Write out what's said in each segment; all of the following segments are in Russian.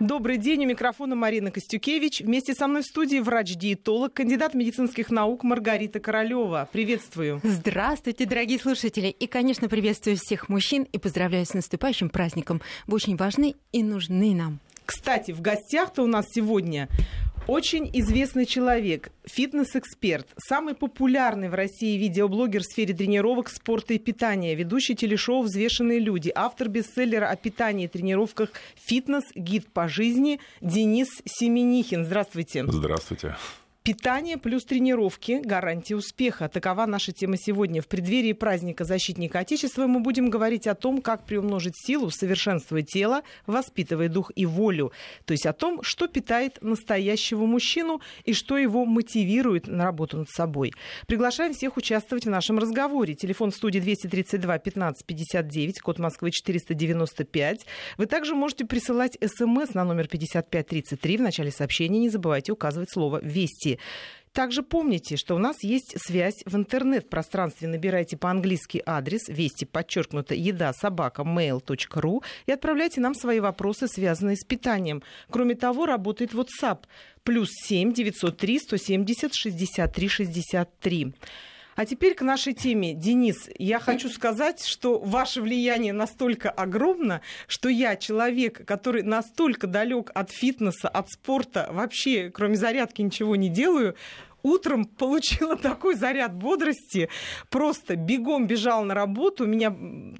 Добрый день. У микрофона Марина Костюкевич. Вместе со мной в студии врач-диетолог, кандидат медицинских наук Маргарита Королева. Приветствую. Здравствуйте, дорогие слушатели. И, конечно, приветствую всех мужчин и поздравляю с наступающим праздником. Вы очень важны и нужны нам. Кстати, в гостях-то у нас сегодня очень известный человек, фитнес-эксперт, самый популярный в России видеоблогер в сфере тренировок, спорта и питания, ведущий телешоу «Взвешенные люди», автор бестселлера о питании и тренировках «Фитнес. Гид по жизни» Денис Семенихин. Здравствуйте. Здравствуйте. Питание плюс тренировки – гарантия успеха. Такова наша тема сегодня. В преддверии праздника Защитника Отечества мы будем говорить о том, как приумножить силу, совершенствуя тело, воспитывая дух и волю. То есть о том, что питает настоящего мужчину и что его мотивирует на работу над собой. Приглашаем всех участвовать в нашем разговоре. Телефон студии 232 15 59, код Москвы 495. Вы также можете присылать смс на номер 5533. В начале сообщения не забывайте указывать слово «Вести». Также помните, что у нас есть связь в интернет-пространстве. Набирайте по-английски адрес вести подчеркнуто еда собака mail.ru и отправляйте нам свои вопросы, связанные с питанием. Кроме того, работает WhatsApp плюс 7 903 170 63 63. А теперь к нашей теме. Денис, я хочу сказать, что ваше влияние настолько огромно, что я человек, который настолько далек от фитнеса, от спорта, вообще кроме зарядки ничего не делаю, утром получила такой заряд бодрости, просто бегом бежал на работу, меня,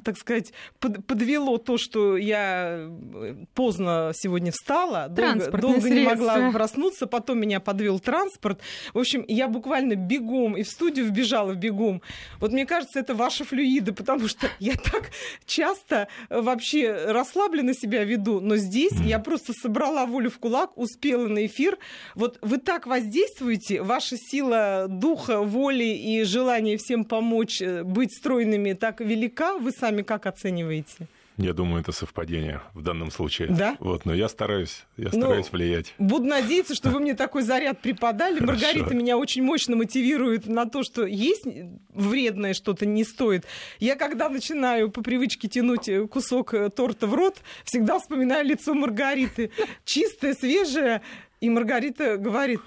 так сказать, под, подвело то, что я э, поздно сегодня встала, долго, долго не могла проснуться, потом меня подвел транспорт. В общем, я буквально бегом и в студию вбежала бегом. Вот мне кажется, это ваши флюиды, потому что я так часто вообще расслабленно себя веду, но здесь я просто собрала волю в кулак, успела на эфир. Вот вы так воздействуете, ваши ваша сила духа, воли и желание всем помочь э, быть стройными так велика, вы сами как оцениваете? Я думаю, это совпадение в данном случае. Да? Вот, но я стараюсь, я ну, стараюсь влиять. Буду надеяться, что вы мне такой заряд преподали. Хорошо. Маргарита меня очень мощно мотивирует на то, что есть вредное что-то не стоит. Я когда начинаю по привычке тянуть кусок э, торта в рот, всегда вспоминаю лицо Маргариты. Чистое, свежее. И Маргарита говорит,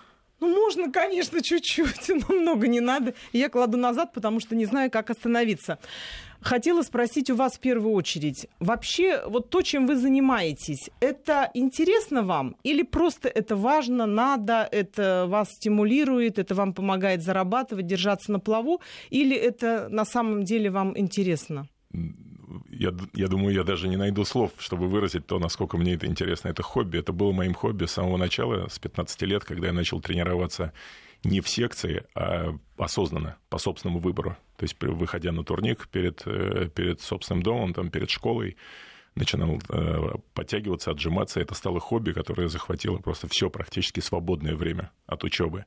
ну, можно, конечно, чуть-чуть, но много не надо. Я кладу назад, потому что не знаю, как остановиться. Хотела спросить у вас в первую очередь, вообще вот то, чем вы занимаетесь, это интересно вам или просто это важно, надо, это вас стимулирует, это вам помогает зарабатывать, держаться на плаву, или это на самом деле вам интересно? Я, я думаю, я даже не найду слов, чтобы выразить то, насколько мне это интересно. Это хобби. Это было моим хобби с самого начала, с 15 лет, когда я начал тренироваться не в секции, а осознанно, по собственному выбору. То есть, выходя на турник перед, э, перед собственным домом, там, перед школой, начинал э, подтягиваться, отжиматься. Это стало хобби, которое захватило просто все практически свободное время от учебы.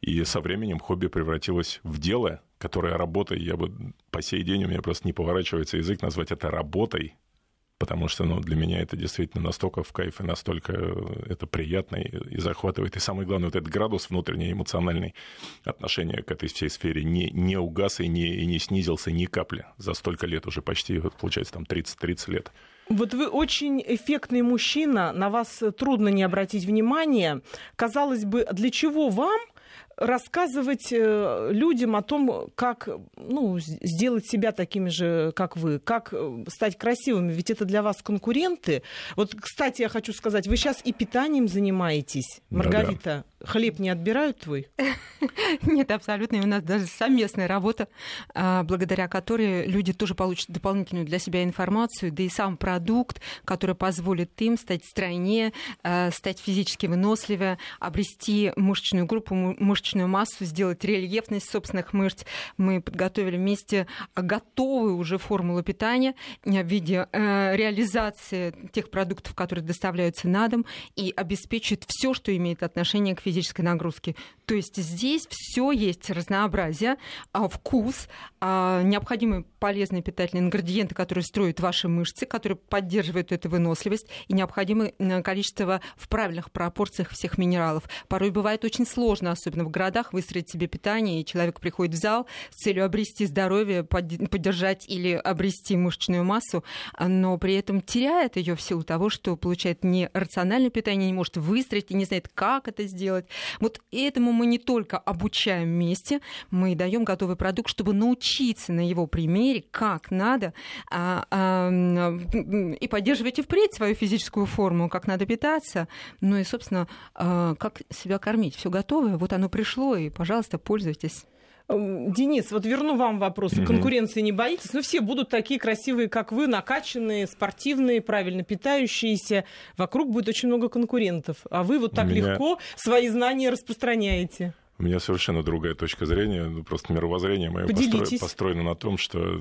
И со временем хобби превратилось в дело, которое работой, я бы по сей день у меня просто не поворачивается язык назвать это работой, потому что ну, для меня это действительно настолько в кайф и настолько это приятно и, и захватывает. И самое главное, вот этот градус внутренний, эмоциональный отношения к этой всей сфере не, не угас и не, и не снизился ни капли за столько лет уже почти, вот, получается, там 30-30 лет. Вот вы очень эффектный мужчина, на вас трудно не обратить внимание. Казалось бы, для чего вам рассказывать э, людям о том, как ну, сделать себя такими же, как вы, как э, стать красивыми, ведь это для вас конкуренты. Вот, кстати, я хочу сказать, вы сейчас и питанием занимаетесь, Маргарита. Да-да. Хлеб не отбирают твой? Нет, абсолютно. У нас даже совместная работа, а, благодаря которой люди тоже получат дополнительную для себя информацию, да и сам продукт, который позволит им стать стройнее, а, стать физически выносливее, обрести мышечную группу, мышечную массу, сделать рельефность собственных мышц. Мы подготовили вместе готовую уже формулу питания в виде э, реализации тех продуктов, которые доставляются на дом, и обеспечит все, что имеет отношение к физической нагрузки. То есть здесь все есть разнообразие, а, вкус, а, необходимые полезные питательные ингредиенты, которые строят ваши мышцы, которые поддерживают эту выносливость, и необходимое количество в правильных пропорциях всех минералов. Порой бывает очень сложно, особенно в городах, выстроить себе питание, и человек приходит в зал с целью обрести здоровье, поддержать или обрести мышечную массу, но при этом теряет ее в силу того, что получает нерациональное питание, не может выстроить и не знает, как это сделать. Вот этому мы не только обучаем вместе, мы даем готовый продукт, чтобы научиться на его примере, как надо, а, а, и поддерживать и впредь свою физическую форму, как надо питаться, ну и, собственно, а, как себя кормить. Все готовое, вот оно пришло, и, пожалуйста, пользуйтесь. Денис, вот верну вам вопрос. Угу. Конкуренции не боитесь? Ну, все будут такие красивые, как вы, накачанные, спортивные, правильно питающиеся. Вокруг будет очень много конкурентов. А вы вот так меня... легко свои знания распространяете. У меня совершенно другая точка зрения, ну, просто мировоззрение мое постро... построено на том, что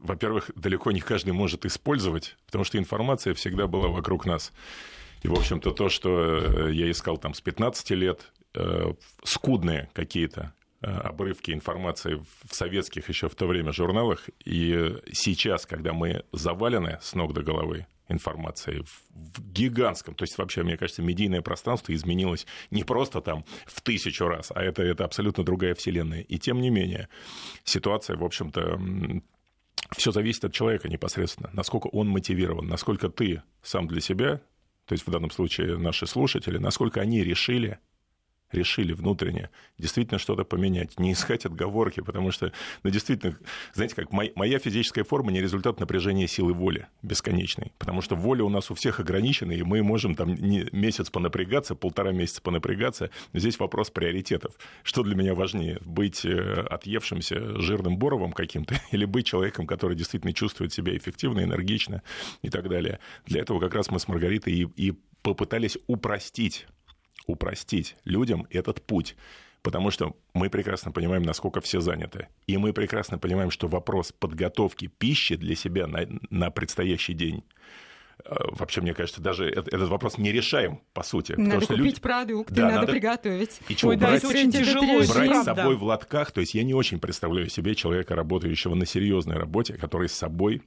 во-первых, далеко не каждый может использовать, потому что информация всегда была вокруг нас. И, в общем-то, то, что э, я искал там с 15 лет, э, скудные какие-то обрывки информации в советских еще в то время журналах. И сейчас, когда мы завалены с ног до головы информацией в гигантском, то есть вообще, мне кажется, медийное пространство изменилось не просто там в тысячу раз, а это, это абсолютно другая вселенная. И тем не менее, ситуация, в общем-то, все зависит от человека непосредственно, насколько он мотивирован, насколько ты сам для себя, то есть в данном случае наши слушатели, насколько они решили решили внутренне действительно что-то поменять, не искать отговорки, потому что, ну, действительно, знаете, как моя физическая форма не результат напряжения силы воли бесконечной, потому что воля у нас у всех ограничена, и мы можем там месяц понапрягаться, полтора месяца понапрягаться. Здесь вопрос приоритетов. Что для меня важнее, быть э, отъевшимся жирным боровым каким-то или быть человеком, который действительно чувствует себя эффективно, энергично и так далее. Для этого как раз мы с Маргаритой и, и попытались упростить упростить людям этот путь. Потому что мы прекрасно понимаем, насколько все заняты. И мы прекрасно понимаем, что вопрос подготовки пищи для себя на, на предстоящий день э, вообще, мне кажется, даже этот вопрос не решаем, по сути. Надо купить люди... продукты, да, надо, надо приготовить. И чего, Ой, брать, да, очень тяжело. Брать с собой в лотках, то есть я не очень представляю себе человека, работающего на серьезной работе, который с собой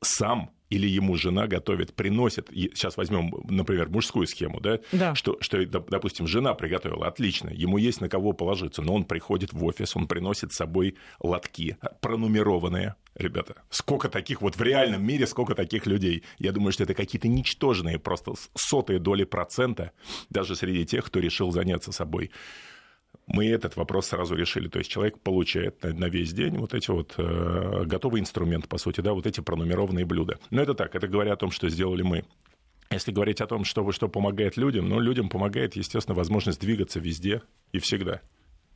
сам или ему жена готовит, приносит, сейчас возьмем, например, мужскую схему, да, да. Что, что, допустим, жена приготовила, отлично, ему есть на кого положиться, но он приходит в офис, он приносит с собой лотки, пронумерованные, ребята, сколько таких, вот в реальном мире сколько таких людей, я думаю, что это какие-то ничтожные, просто сотые доли процента, даже среди тех, кто решил заняться собой мы этот вопрос сразу решили. То есть человек получает на, весь день вот эти вот э, готовый инструмент, по сути, да, вот эти пронумерованные блюда. Но это так, это говоря о том, что сделали мы. Если говорить о том, что, что помогает людям, ну, людям помогает, естественно, возможность двигаться везде и всегда.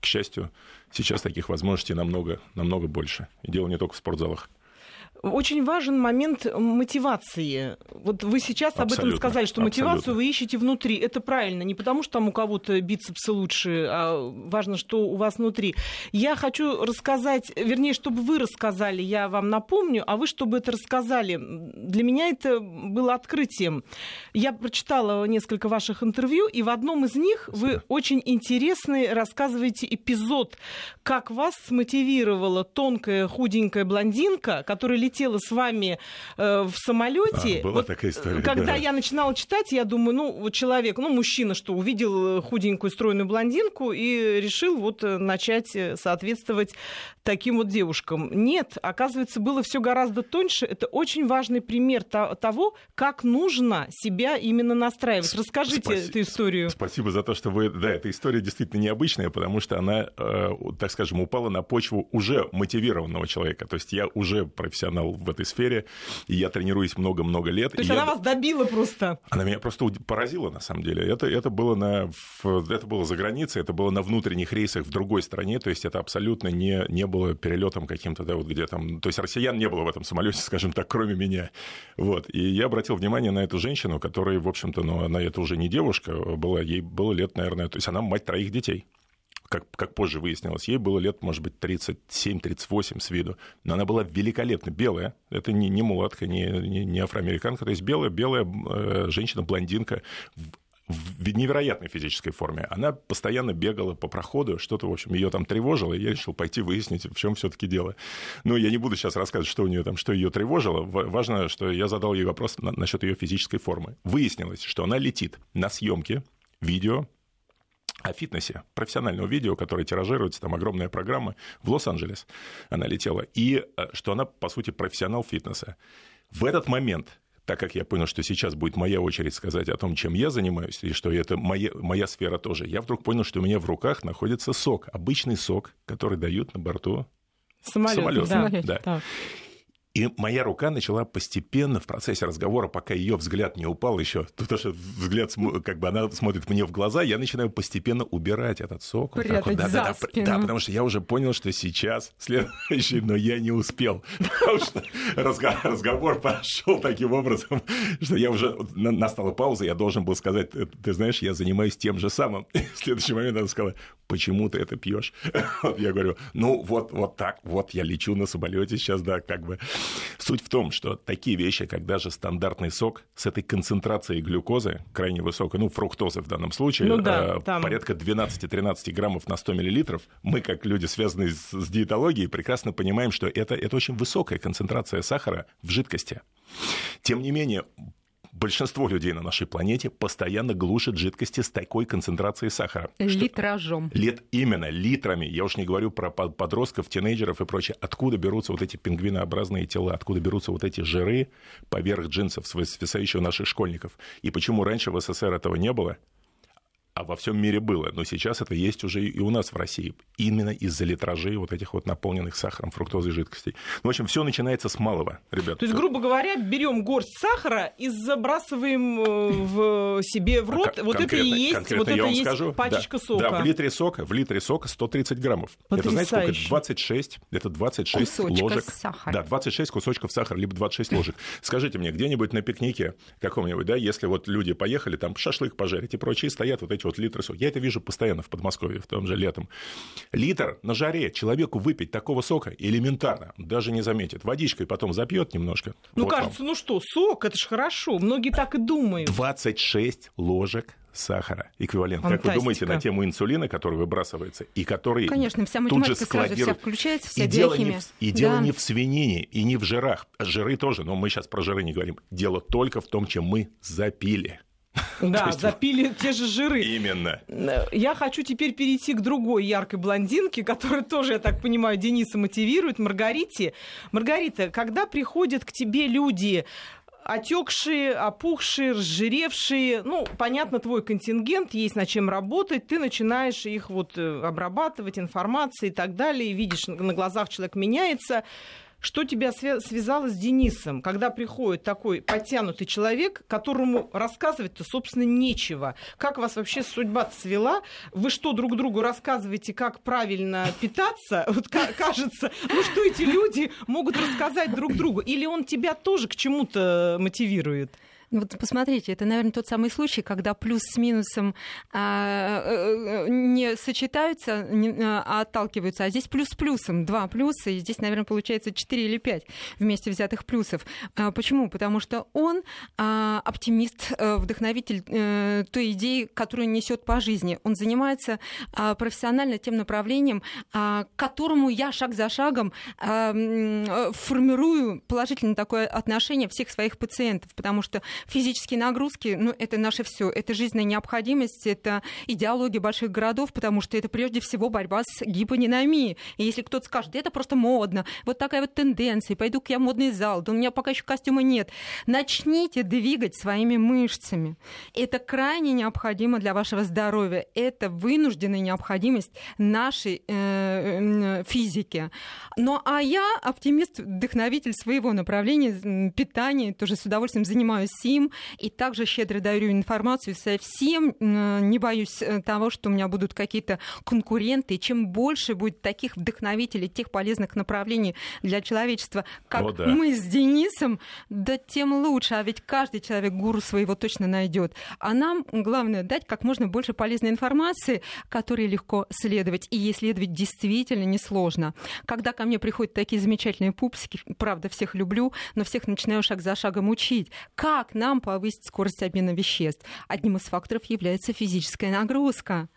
К счастью, сейчас таких возможностей намного, намного больше. И дело не только в спортзалах. Очень важен момент мотивации. Вот вы сейчас абсолютно, об этом сказали, что мотивацию абсолютно. вы ищете внутри. Это правильно. Не потому, что там у кого-то бицепсы лучше, а важно, что у вас внутри. Я хочу рассказать, вернее, чтобы вы рассказали, я вам напомню, а вы, чтобы это рассказали. Для меня это было открытием. Я прочитала несколько ваших интервью, и в одном из них вы очень интересный рассказываете эпизод, как вас смотивировала тонкая худенькая блондинка, которая летела с вами э, в самолете. А, была вот, такая история. Когда да. я начинала читать, я думаю, ну, вот человек, ну, мужчина, что увидел худенькую стройную блондинку и решил вот э, начать э, соответствовать таким вот девушкам. Нет, оказывается, было все гораздо тоньше. Это очень важный пример того, как нужно себя именно настраивать. Расскажите Спаси... эту историю. Спасибо за то, что вы... Да, эта история действительно необычная, потому что она, э, так скажем, упала на почву уже мотивированного человека. То есть я уже профессионал профессионал в этой сфере, и я тренируюсь много-много лет. То есть она я... вас добила просто? Она меня просто поразила, на самом деле. Это, это, было на, это было за границей, это было на внутренних рейсах в другой стране, то есть это абсолютно не, не было перелетом каким-то, да, вот где там... То есть россиян не было в этом самолете, скажем так, кроме меня. Вот. И я обратил внимание на эту женщину, которая, в общем-то, ну, она это уже не девушка была, ей было лет, наверное, то есть она мать троих детей как, как позже выяснилось, ей было лет, может быть, 37-38 с виду, но она была великолепна, белая, это не, не мулатка, не, не, не афроамериканка, то есть белая, белая э, женщина-блондинка, в невероятной физической форме. Она постоянно бегала по проходу, что-то, в общем, ее там тревожило, и я решил пойти выяснить, в чем все-таки дело. Но я не буду сейчас рассказывать, что у нее там, что ее тревожило. Важно, что я задал ей вопрос насчет ее физической формы. Выяснилось, что она летит на съемке видео о фитнесе, профессионального видео, которое тиражируется, там огромная программа в Лос-Анджелес. Она летела. И э, что она, по сути, профессионал фитнеса. В этот момент так как я понял, что сейчас будет моя очередь сказать о том, чем я занимаюсь, и что это моя, моя сфера тоже, я вдруг понял, что у меня в руках находится сок, обычный сок, который дают на борту самолета. самолета. Да. Да. И моя рука начала постепенно в процессе разговора, пока ее взгляд не упал еще, потому что взгляд, как бы она смотрит мне в глаза, я начинаю постепенно убирать этот сок. Прятать вот да, за да, спину. да, потому что я уже понял, что сейчас следующий, но я не успел. Потому что разговор пошел таким образом, что я уже настала пауза, я должен был сказать, ты знаешь, я занимаюсь тем же самым. В следующий момент она сказала, почему ты это пьешь? Я говорю, ну вот, вот так, вот я лечу на самолете сейчас, да, как бы. Суть в том, что такие вещи, как даже стандартный сок с этой концентрацией глюкозы, крайне высокой, ну, фруктозы в данном случае, ну, да, э, там... порядка 12-13 граммов на 100 миллилитров, мы, как люди, связанные с, с диетологией, прекрасно понимаем, что это, это очень высокая концентрация сахара в жидкости. Тем не менее, большинство людей на нашей планете постоянно глушат жидкости с такой концентрацией сахара. Литражом. Что... Лит... Именно, литрами. Я уж не говорю про подростков, тинейджеров и прочее. Откуда берутся вот эти пингвинообразные тела, откуда берутся вот эти жиры поверх джинсов, свисающие у наших школьников. И почему раньше в СССР этого не было? А во всем мире было. Но сейчас это есть уже и у нас в России. Именно из-за литражей вот этих вот наполненных сахаром, фруктозой жидкостей. Ну, в общем, все начинается с малого, ребят. То есть, грубо говоря, берем горсть сахара и забрасываем э, в себе в рот. А, вот это и есть, вот это есть скажу, пачечка да, сока. Да, в литре сока, в литре сока 130 граммов. Потрясающе. Это знаете сколько? 26, это 26 Кусочка ложек. сахара. Да, 26 кусочков сахара, либо 26 ложек. Скажите мне, где-нибудь на пикнике каком-нибудь, да, если вот люди поехали, там шашлык пожарить и прочие, стоят вот эти вот литры сока. Я это вижу постоянно в Подмосковье, в том же летом. Литр на жаре человеку выпить такого сока элементарно, даже не заметит. Водичкой потом запьет немножко. Ну, вот кажется, вам. ну что, сок, это же хорошо. Многие так и думают. 26 ложек сахара, эквивалент. Фантастика. Как вы думаете на тему инсулина, который выбрасывается, и который Конечно, вся тут же складирует... сразу вся включается, вся и дело, не в, и да. дело не в свинине, и не в жирах. Жиры тоже, но мы сейчас про жиры не говорим. Дело только в том, чем мы запили. Да, запили те же жиры. Именно. Я хочу теперь перейти к другой яркой блондинке, которая тоже, я так понимаю, Дениса мотивирует, Маргарите. Маргарита, когда приходят к тебе люди, отекшие, опухшие, разжиревшие. Ну, понятно, твой контингент, есть над чем работать. Ты начинаешь их вот э, обрабатывать, информацией и так далее. Видишь, на глазах человек меняется. Что тебя связало с Денисом, когда приходит такой подтянутый человек, которому рассказывать-то, собственно, нечего? Как вас вообще судьба свела? Вы что, друг другу рассказываете, как правильно питаться? Вот кажется, ну что эти люди могут рассказать друг другу? Или он тебя тоже к чему-то мотивирует? Ну, вот посмотрите, это, наверное, тот самый случай, когда плюс с минусом а, э, не сочетаются, не, а отталкиваются, а здесь плюс с плюсом, два плюса, и здесь, наверное, получается 4 или 5 вместе взятых плюсов. А, почему? Потому что он а, оптимист, э, вдохновитель а, той идеи, которую несет по жизни. Он занимается а, профессионально тем направлением, а, к которому я шаг за шагом а, формирую положительное такое отношение всех своих пациентов, потому что физические нагрузки, ну, это наше все, это жизненная необходимость, это идеология больших городов, потому что это прежде всего борьба с гипониномией. И если кто-то скажет, это просто модно, вот такая вот тенденция, пойду-ка я в модный зал, да у меня пока еще костюма нет. Начните двигать своими мышцами. Это крайне необходимо для вашего здоровья. Это вынужденная необходимость нашей э, физики. Ну, а я оптимист, вдохновитель своего направления питания, тоже с удовольствием занимаюсь им, и также щедро дарю информацию, совсем не боюсь э, того, что у меня будут какие-то конкуренты, и чем больше будет таких вдохновителей, тех полезных направлений для человечества, как О, да. мы с Денисом, да тем лучше, а ведь каждый человек гуру своего точно найдет. А нам главное дать как можно больше полезной информации, которой легко следовать, и ей следовать действительно несложно. Когда ко мне приходят такие замечательные пупсики, правда, всех люблю, но всех начинаю шаг за шагом учить, как нам повысить скорость обмена веществ? Одним из факторов является физическая нагрузка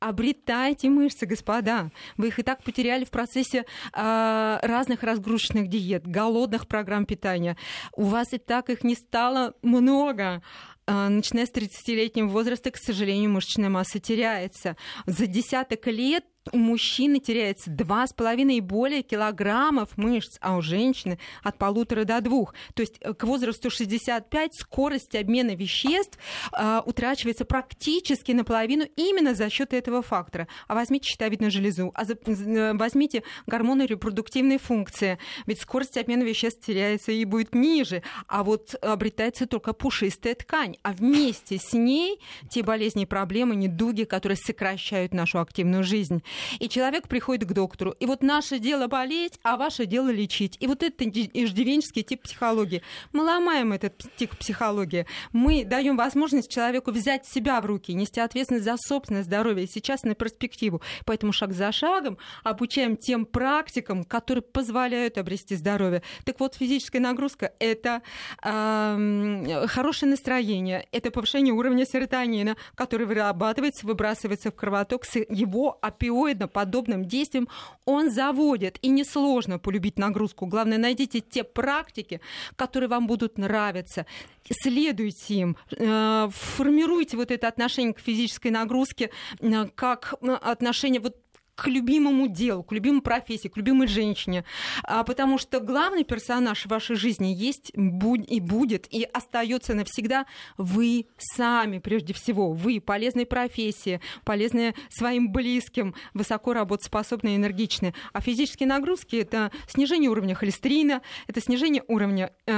обретайте мышцы, господа. Вы их и так потеряли в процессе э, разных разгрузочных диет, голодных программ питания. У вас и так их не стало много. А, начиная с 30-летнего возраста, к сожалению, мышечная масса теряется. За десяток лет у мужчины теряется 2,5 и более килограммов мышц, а у женщины от полутора до двух. То есть э, к возрасту 65 скорость обмена веществ э, утрачивается практически наполовину именно за счет этого фактора. А возьмите щитовидную железу, а за, э, возьмите гормоны репродуктивной функции, ведь скорость обмена веществ теряется и будет ниже, а вот обретается только пушистая ткань, а вместе с ней те болезни и проблемы, недуги, которые сокращают нашу активную жизнь. И человек приходит к доктору. И вот наше дело болеть, а ваше дело лечить. И вот это иждивенческий тип психологии. Мы ломаем этот тип психологии. Мы даем возможность человеку взять себя в руки, нести ответственность за собственное здоровье сейчас на перспективу. Поэтому шаг за шагом обучаем тем практикам, которые позволяют обрести здоровье. Так вот, физическая нагрузка – это э, хорошее настроение, это повышение уровня серотонина, который вырабатывается, выбрасывается в кровоток с его опиоидом подобным действием он заводит. И несложно полюбить нагрузку. Главное, найдите те практики, которые вам будут нравиться. Следуйте им, э, формируйте вот это отношение к физической нагрузке э, как э, отношение вот к любимому делу, к любимой профессии, к любимой женщине. А, потому что главный персонаж в вашей жизни есть и будет, и остается навсегда вы сами, прежде всего. Вы полезные профессии, полезные своим близким, высоко работоспособные, энергичные. А физические нагрузки это снижение уровня холестерина, это снижение уровня э,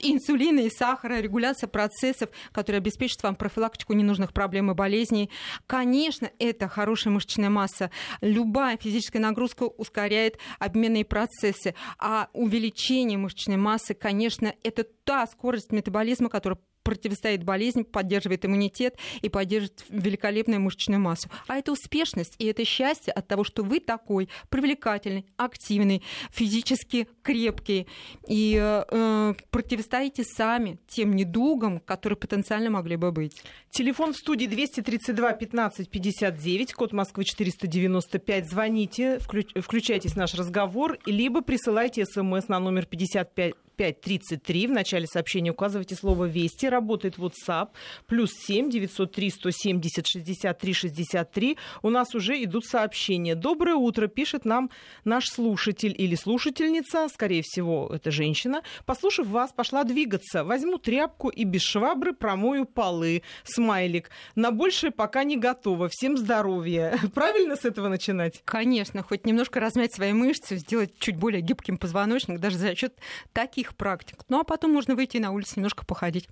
инсулина и сахара, регуляция процессов, которые обеспечат вам профилактику ненужных проблем и болезней. Конечно, это хорошая мышечная масса любая физическая нагрузка ускоряет обменные процессы, а увеличение мышечной массы, конечно, это та скорость метаболизма, которая противостоит болезнь, поддерживает иммунитет и поддерживает великолепную мышечную массу. А это успешность и это счастье от того, что вы такой привлекательный, активный, физически крепкий и э противостоите сами тем недугам, которые потенциально могли бы быть. Телефон в студии 232 15 59, код Москвы 495. Звоните, включ, включайтесь в наш разговор, либо присылайте смс на номер 55 5533. В начале сообщения указывайте слово «Вести». Работает WhatsApp. Плюс 7 903 170 63 63. У нас уже идут сообщения. Доброе утро, пишет нам наш слушатель или слушательница. Скорее всего, это женщина. Послушав вас, пошла двигаться. Возьму тряпку и без швабры промою полы. Смайлик. На большее пока не готова. Всем здоровья. Правильно с этого начинать? Конечно. Хоть немножко размять свои мышцы, сделать чуть более гибким позвоночник, даже за счет таких таких практик. Ну а потом можно выйти на улицу немножко походить.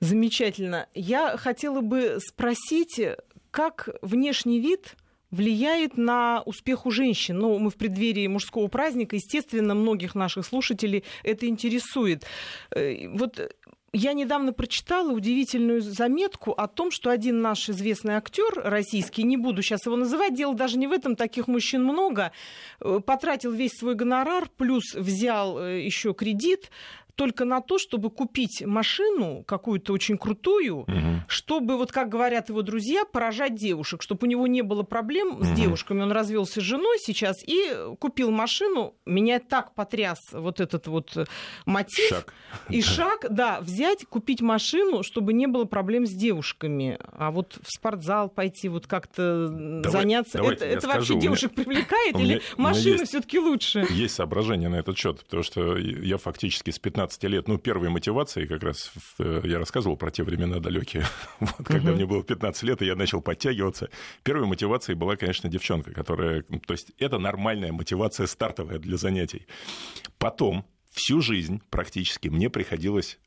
Замечательно. Я хотела бы спросить, как внешний вид влияет на успех у женщин. Ну, мы в преддверии мужского праздника, естественно, многих наших слушателей это интересует. Э, вот я недавно прочитала удивительную заметку о том, что один наш известный актер российский, не буду сейчас его называть, дело даже не в этом, таких мужчин много, э, потратил весь свой гонорар, плюс взял э, еще кредит только на то, чтобы купить машину какую-то очень крутую, угу. чтобы, вот как говорят его друзья, поражать девушек, чтобы у него не было проблем угу. с девушками. Он развелся с женой сейчас и купил машину. Меня так потряс вот этот вот мотив. Шаг. И шаг, да, взять, купить машину, чтобы не было проблем с девушками. А вот в спортзал пойти, вот как-то давай, заняться, это, это вообще меня, девушек привлекает или машина все-таки лучше? Есть соображение на этот счет, потому что я фактически с 15 15 лет, ну, первой мотивацией, как раз э, я рассказывал про те времена далекие, вот, когда мне было 15 лет, и я начал подтягиваться. Первой мотивацией была, конечно, девчонка, которая... То есть это нормальная мотивация стартовая для занятий. Потом всю жизнь практически мне приходилось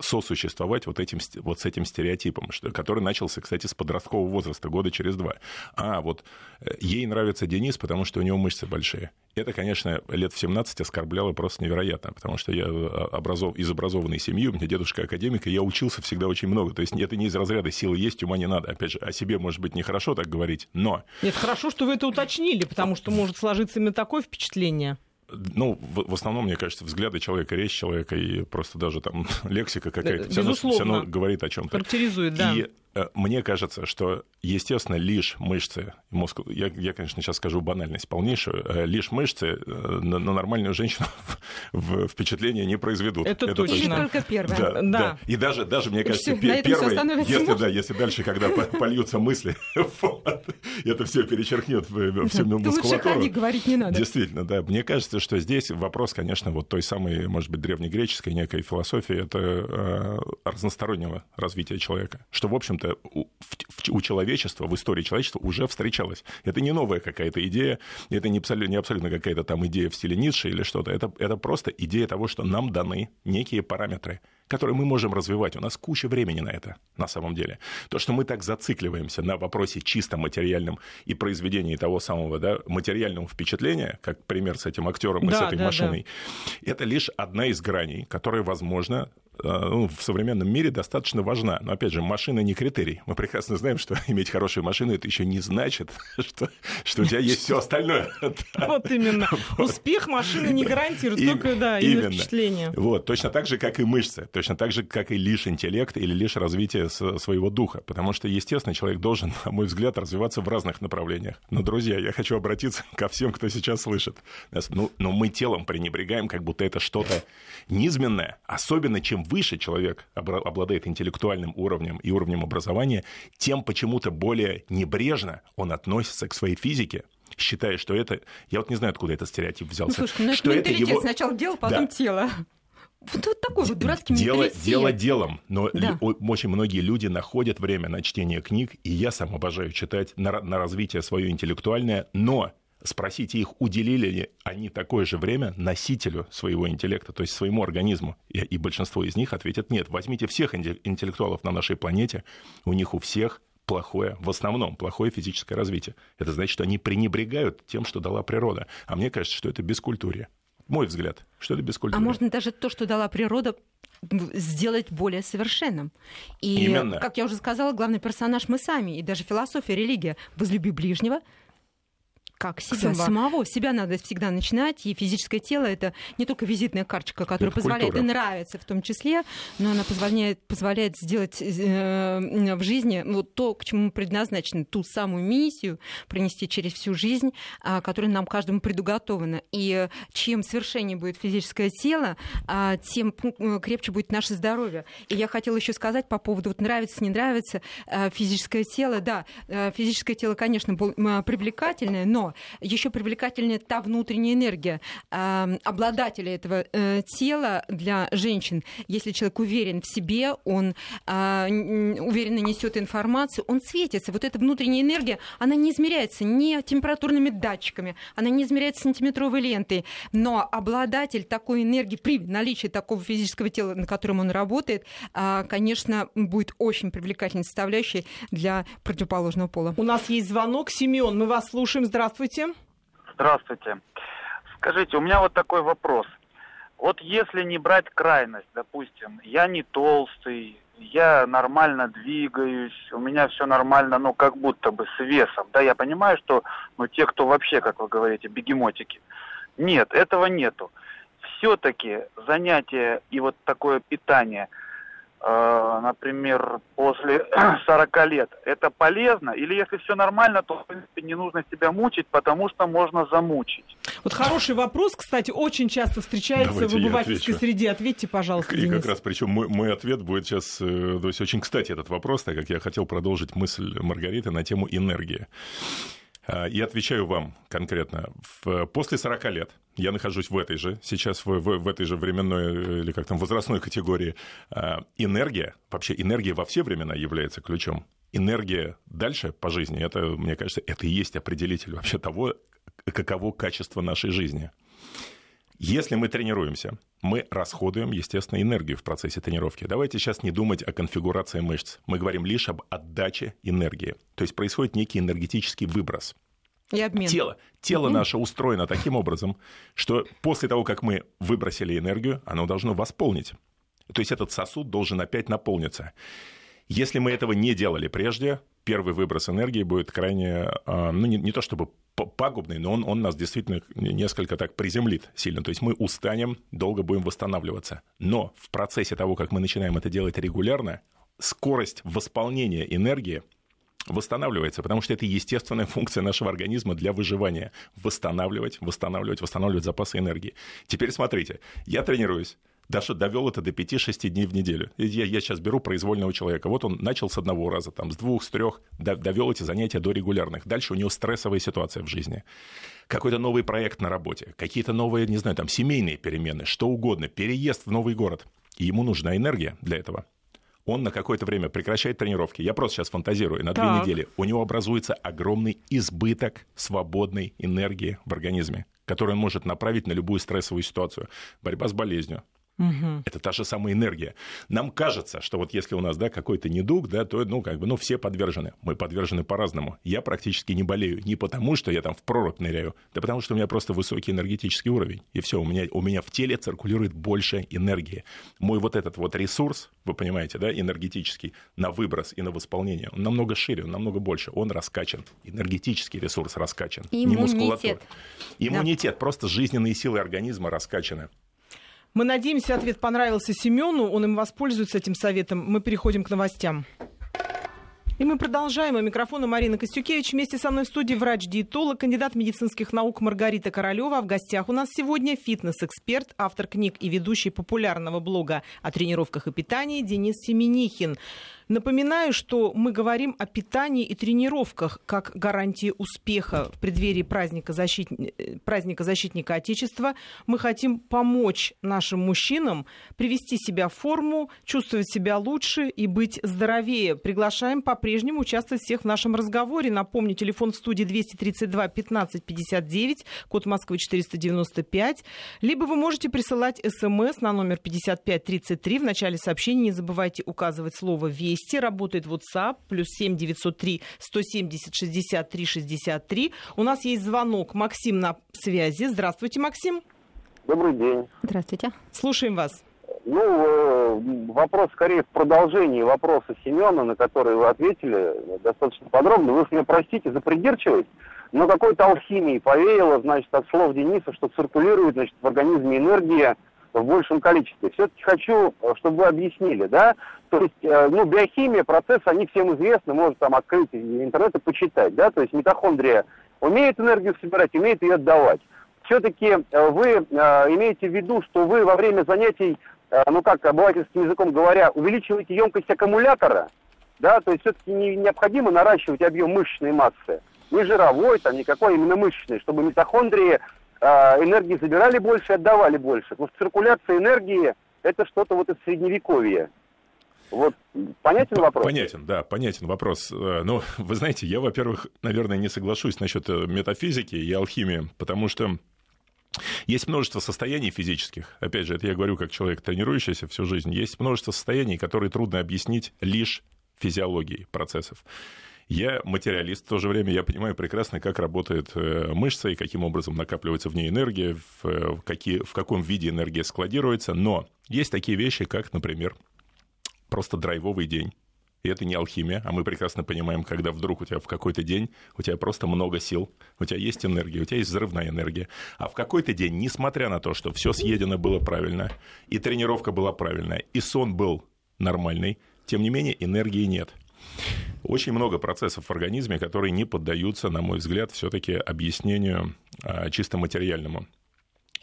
сосуществовать вот, этим, вот с этим стереотипом, что, который начался, кстати, с подросткового возраста, года через два. А, вот э, ей нравится Денис, потому что у него мышцы большие. Это, конечно, лет в 17 оскорбляло просто невероятно, потому что я э, образов... из образованной семьи, у меня дедушка академик, и я учился всегда очень много. То есть это не из разряда силы есть, ума не надо. Опять же, о себе, может быть, нехорошо так говорить, но... Нет, хорошо, что вы это уточнили, потому что может сложиться именно такое впечатление. Ну, в, в основном, мне кажется, взгляды человека, речь человека и просто даже там лексика какая-то все равно, говорит о чем-то. Характеризует, да. И мне кажется, что, естественно, лишь мышцы, мозг, я, я, конечно, сейчас скажу банальность полнейшую, э, лишь мышцы э, на, на нормальную женщину в, в впечатление не произведут. Это, Это точно. Или только первое. Да, да. да. И даже, даже мне кажется, все, первое, если, да, если дальше, когда польются мысли, это все перечеркнет всю мускулатуру. Лучше говорить не надо. Действительно, да. Мне кажется, что здесь вопрос, конечно, вот той самой, может быть, древнегреческой некой философии, это разностороннего развития человека. Что, в общем-то, у, у человечества, в истории человечества уже встречалось. Это не новая какая-то идея, это не абсолютно, не абсолютно какая-то там идея в стиле Ницше или что-то. Это, это просто идея того, что нам даны некие параметры, которые мы можем развивать. У нас куча времени на это, на самом деле. То, что мы так зацикливаемся на вопросе чисто материальном и произведении того самого да, материального впечатления, как пример с этим актером и да, с этой да, машиной, да. это лишь одна из граней, которая, возможно, Э, ну, в современном мире достаточно важна. Но, опять же, машина не критерий. Мы прекрасно знаем, что иметь хорошую машину это еще не значит, что, что у тебя есть все остальное. Вот именно. Успех машины не гарантирует, только, да, именно впечатление. Вот, точно так же, как и мышцы, точно так же, как и лишь интеллект или лишь развитие своего духа. Потому что, естественно, человек должен, на мой взгляд, развиваться в разных направлениях. Но, друзья, я хочу обратиться ко всем, кто сейчас слышит. Ну, но мы телом пренебрегаем, как будто это что-то низменное, особенно чем выше человек обладает интеллектуальным уровнем и уровнем образования, тем почему-то более небрежно он относится к своей физике, считая, что это... Я вот не знаю, откуда этот стереотип взялся. Ну, слушай, ну что это, это его... сначала дело, потом да. тело. Вот, вот такой вот дурацкий дело, дело делом, но да. очень многие люди находят время на чтение книг, и я сам обожаю читать на, на развитие свое интеллектуальное, но Спросите их, уделили ли они такое же время носителю своего интеллекта, то есть своему организму. И, и большинство из них ответят нет. Возьмите всех интеллектуалов на нашей планете, у них у всех плохое, в основном плохое физическое развитие. Это значит, что они пренебрегают тем, что дала природа. А мне кажется, что это бескультурье. Мой взгляд, что это бескультурье. А можно даже то, что дала природа, сделать более совершенным. И, Именно. как я уже сказала, главный персонаж мы сами, и даже философия, религия. Возлюби ближнего, как себя Сама. самого. Себя надо всегда начинать, и физическое тело это не только визитная карточка, которая это позволяет культура. и нравится в том числе, но она позволяет, позволяет сделать э, в жизни вот то, к чему мы предназначены, ту самую миссию пронести через всю жизнь, э, которая нам каждому предуготована. И чем совершеннее будет физическое тело, э, тем э, крепче будет наше здоровье. И я хотела еще сказать по поводу вот нравится, не нравится э, физическое тело. Да, э, физическое тело, конечно, привлекательное, но еще привлекательнее та внутренняя энергия э, обладателя этого э, тела для женщин. Если человек уверен в себе, он э, уверенно несет информацию, он светится. Вот эта внутренняя энергия, она не измеряется ни температурными датчиками, она не измеряется сантиметровой лентой, но обладатель такой энергии при наличии такого физического тела, на котором он работает, э, конечно, будет очень привлекательной составляющей для противоположного пола. У нас есть звонок. Семен, мы вас слушаем. Здравствуйте. Здравствуйте. Здравствуйте. Скажите, у меня вот такой вопрос. Вот если не брать крайность, допустим, я не толстый, я нормально двигаюсь, у меня все нормально, ну, как будто бы с весом, да, я понимаю, что, ну, те, кто вообще, как вы говорите, бегемотики. Нет, этого нету. Все-таки занятие и вот такое питание – например, после 40 лет, это полезно? Или если все нормально, то, в принципе, не нужно себя мучить, потому что можно замучить? Вот хороший вопрос, кстати, очень часто встречается Давайте в обывательской среде. Ответьте, пожалуйста, И Денис. как раз, причем мой, мой ответ будет сейчас, э, то есть очень кстати этот вопрос, так как я хотел продолжить мысль Маргариты на тему энергии. А, и отвечаю вам конкретно. После 40 лет я нахожусь в этой же, сейчас в, в, в этой же временной э, или как там возрастной категории. А, энергия, вообще энергия во все времена является ключом. Энергия дальше по жизни, это, мне кажется, это и есть определитель вообще того, каково качество нашей жизни. Если мы тренируемся, мы расходуем, естественно, энергию в процессе тренировки. Давайте сейчас не думать о конфигурации мышц. Мы говорим лишь об отдаче энергии. То есть происходит некий энергетический выброс. И обмен. Тело, тело угу. наше устроено таким образом, что после того, как мы выбросили энергию, оно должно восполнить. То есть этот сосуд должен опять наполниться. Если мы этого не делали прежде, первый выброс энергии будет крайне, а, ну, не, не то чтобы пагубный, но он, он нас действительно несколько так приземлит сильно. То есть мы устанем, долго будем восстанавливаться. Но в процессе того, как мы начинаем это делать регулярно, скорость восполнения энергии восстанавливается, потому что это естественная функция нашего организма для выживания. Восстанавливать, восстанавливать, восстанавливать запасы энергии. Теперь смотрите, я тренируюсь, даже довел это до 5-6 дней в неделю. Я, я сейчас беру произвольного человека. Вот он начал с одного раза, там, с двух, с трех, довел эти занятия до регулярных. Дальше у него стрессовая ситуация в жизни. Какой-то новый проект на работе, какие-то новые, не знаю, там, семейные перемены, что угодно, переезд в новый город. И ему нужна энергия для этого он на какое-то время прекращает тренировки. Я просто сейчас фантазирую. На так. две недели у него образуется огромный избыток свободной энергии в организме, который он может направить на любую стрессовую ситуацию. Борьба с болезнью, Угу. Это та же самая энергия. Нам кажется, что вот если у нас да, какой-то недуг, да, то ну, как бы, ну, все подвержены. Мы подвержены по-разному. Я практически не болею. Не потому, что я там в прорубь ныряю, да потому что у меня просто высокий энергетический уровень. И все, у меня, у меня в теле циркулирует больше энергии. Мой вот этот вот ресурс, вы понимаете, да, энергетический, на выброс и на восполнение, он намного шире, он намного больше. Он раскачан. Энергетический ресурс раскачан. Иммунитет. Не мускулатура. Иммунитет. Да. Просто жизненные силы организма раскачаны. Мы надеемся, ответ понравился Семену, он им воспользуется этим советом. Мы переходим к новостям. И мы продолжаем. У микрофона Марина Костюкевич. Вместе со мной в студии врач-диетолог, кандидат медицинских наук Маргарита Королева. А в гостях у нас сегодня фитнес-эксперт, автор книг и ведущий популярного блога о тренировках и питании Денис Семенихин. Напоминаю, что мы говорим о питании и тренировках как гарантии успеха в преддверии праздника, защит... праздника защитника Отечества. Мы хотим помочь нашим мужчинам привести себя в форму, чувствовать себя лучше и быть здоровее. Приглашаем по-прежнему участвовать всех в нашем разговоре. Напомню, телефон в студии 232 15 59, код Москвы 495. Либо вы можете присылать смс на номер 5533. В начале сообщения не забывайте указывать слово «Весь» Вести, работает WhatsApp, плюс 7 903 170 63 63. У нас есть звонок. Максим на связи. Здравствуйте, Максим. Добрый день. Здравствуйте. Слушаем вас. Ну, э, вопрос скорее в продолжении вопроса Семена, на который вы ответили достаточно подробно. Вы уж меня простите за придирчивость, но какой-то алхимии повеяло, значит, от слов Дениса, что циркулирует, значит, в организме энергия в большем количестве. Все-таки хочу, э, чтобы вы объяснили, да, то есть, э, ну, биохимия, процессы, они всем известны, можно там открыть интернет и почитать, да, то есть митохондрия умеет энергию собирать, умеет ее отдавать. Все-таки э, вы имеете в виду, что вы во время занятий, ну как обывательским языком говоря, увеличиваете емкость аккумулятора, да, то есть все-таки не, необходимо наращивать объем мышечной массы, не жировой, там, никакой, а именно мышечной, чтобы митохондрии энергии забирали больше, отдавали больше. Потому что циркуляция энергии – это что-то вот из средневековья. Вот понятен вопрос? Понятен, да, понятен вопрос. Э, ну, вы знаете, я, во-первых, наверное, не соглашусь насчет э, метафизики и алхимии, потому что есть множество состояний физических. Опять же, это я говорю как человек, тренирующийся всю жизнь. Есть множество состояний, которые трудно объяснить лишь физиологией процессов. Я материалист, в то же время я понимаю прекрасно, как работает э, мышца и каким образом накапливается в ней энергия, в, э, какие, в каком виде энергия складируется. Но есть такие вещи, как, например, просто драйвовый день. И это не алхимия, а мы прекрасно понимаем, когда вдруг у тебя в какой-то день у тебя просто много сил, у тебя есть энергия, у тебя есть взрывная энергия. А в какой-то день, несмотря на то, что все съедено было правильно, и тренировка была правильная, и сон был нормальный, тем не менее энергии нет. Очень много процессов в организме, которые не поддаются, на мой взгляд, все-таки объяснению а, чисто материальному.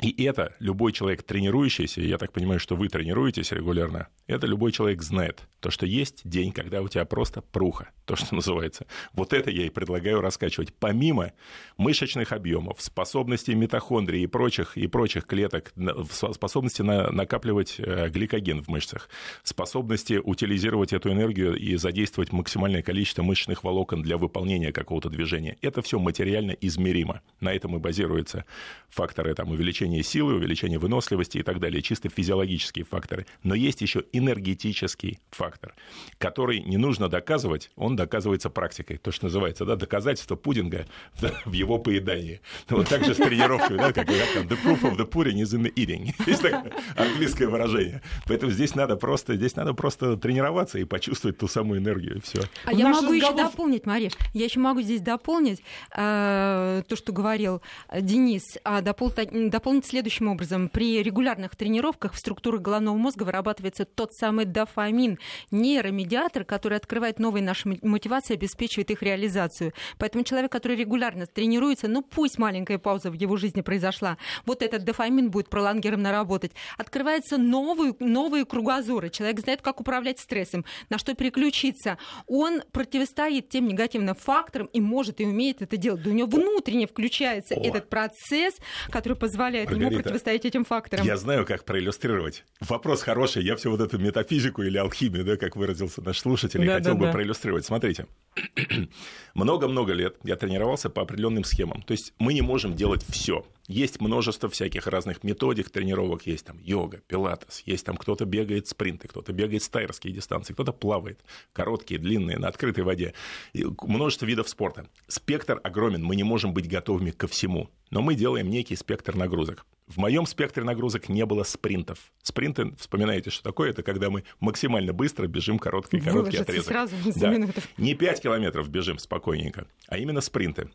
И это любой человек, тренирующийся, я так понимаю, что вы тренируетесь регулярно, это любой человек знает. То, что есть день, когда у тебя просто пруха, то, что называется. Вот это я и предлагаю раскачивать. Помимо мышечных объемов, способностей митохондрии и прочих, и прочих клеток, способности на, накапливать э, гликоген в мышцах, способности утилизировать эту энергию и задействовать максимальное количество мышечных волокон для выполнения какого-то движения. Это все материально измеримо. На этом и базируются факторы там, увеличения увеличение силы, увеличение выносливости и так далее, чисто физиологические факторы. Но есть еще энергетический фактор, который не нужно доказывать, он доказывается практикой. То, что называется, да, доказательство пудинга да, в его поедании. Вот так же с тренировкой, да, как говорят, там, the proof of the pudding is in the eating. Есть такое английское выражение. Поэтому здесь надо просто, здесь надо просто тренироваться и почувствовать ту самую энергию, и все. А я могу еще дополнить, Мариш, я еще могу здесь дополнить э, то, что говорил Денис, а дополнить, дополнить следующим образом. При регулярных тренировках в структурах головного мозга вырабатывается тот самый дофамин, нейромедиатор, который открывает новые наши мотивации, обеспечивает их реализацию. Поэтому человек, который регулярно тренируется, ну пусть маленькая пауза в его жизни произошла, вот этот дофамин будет пролонгированно работать. Открываются новые, новые кругозоры. Человек знает, как управлять стрессом, на что переключиться. Он противостоит тем негативным факторам и может и умеет это делать. Да у него внутренне включается О. этот процесс, который позволяет Маргарита, ему противостоять этим факторам. Я знаю, как проиллюстрировать. Вопрос хороший. Я все вот эту метафизику или алхимию, да, как выразился наш слушатель, да, хотел да, бы да. проиллюстрировать. Смотрите, много-много лет я тренировался по определенным схемам. То есть мы не можем делать все. Есть множество всяких разных методик тренировок. Есть там йога, пилатес, есть там кто-то бегает спринты, кто-то бегает стайерские дистанции, кто-то плавает, короткие, длинные, на открытой воде. И множество видов спорта. Спектр огромен, мы не можем быть готовыми ко всему. Но мы делаем некий спектр нагрузок. В моем спектре нагрузок не было спринтов. Спринты, вспоминаете, что такое? Это когда мы максимально быстро бежим короткий, короткий отрезок. сразу да. минуту. Не 5 километров бежим спокойненько, а именно спринты.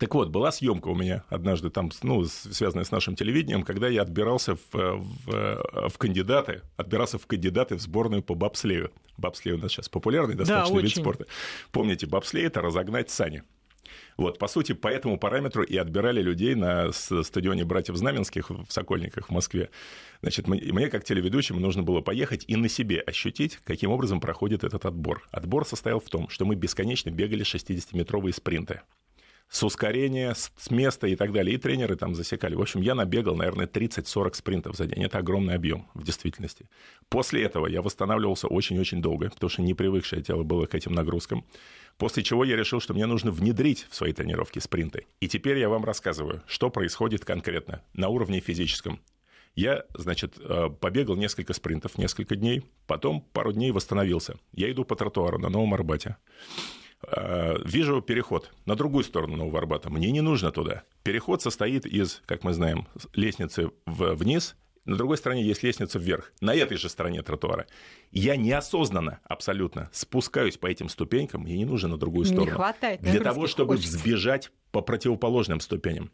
Так вот, была съемка у меня однажды там, ну, связанная с нашим телевидением, когда я отбирался в, в, в кандидаты, отбирался в кандидаты в сборную по бобслею. Бобслей у нас сейчас популярный достаточно да, вид спорта. Помните, бобслей – это разогнать сани. Вот, по сути, по этому параметру и отбирали людей на стадионе братьев Знаменских в Сокольниках в Москве. Значит, мне, как телеведущему, нужно было поехать и на себе ощутить, каким образом проходит этот отбор. Отбор состоял в том, что мы бесконечно бегали 60-метровые спринты с ускорения, с места и так далее. И тренеры там засекали. В общем, я набегал, наверное, 30-40 спринтов за день. Это огромный объем в действительности. После этого я восстанавливался очень-очень долго, потому что непривыкшее тело было к этим нагрузкам. После чего я решил, что мне нужно внедрить в свои тренировки спринты. И теперь я вам рассказываю, что происходит конкретно на уровне физическом. Я, значит, э, побегал несколько спринтов, несколько дней, потом пару дней восстановился. Я иду по тротуару на Новом Арбате. Э, вижу переход на другую сторону Нового Арбата. Мне не нужно туда. Переход состоит из, как мы знаем, лестницы вниз, на другой стороне есть лестница вверх, на этой же стороне тротуара. Я неосознанно абсолютно спускаюсь по этим ступенькам, мне не нужно на другую сторону. Не хватает. Для того, чтобы хочется. взбежать по противоположным ступеням.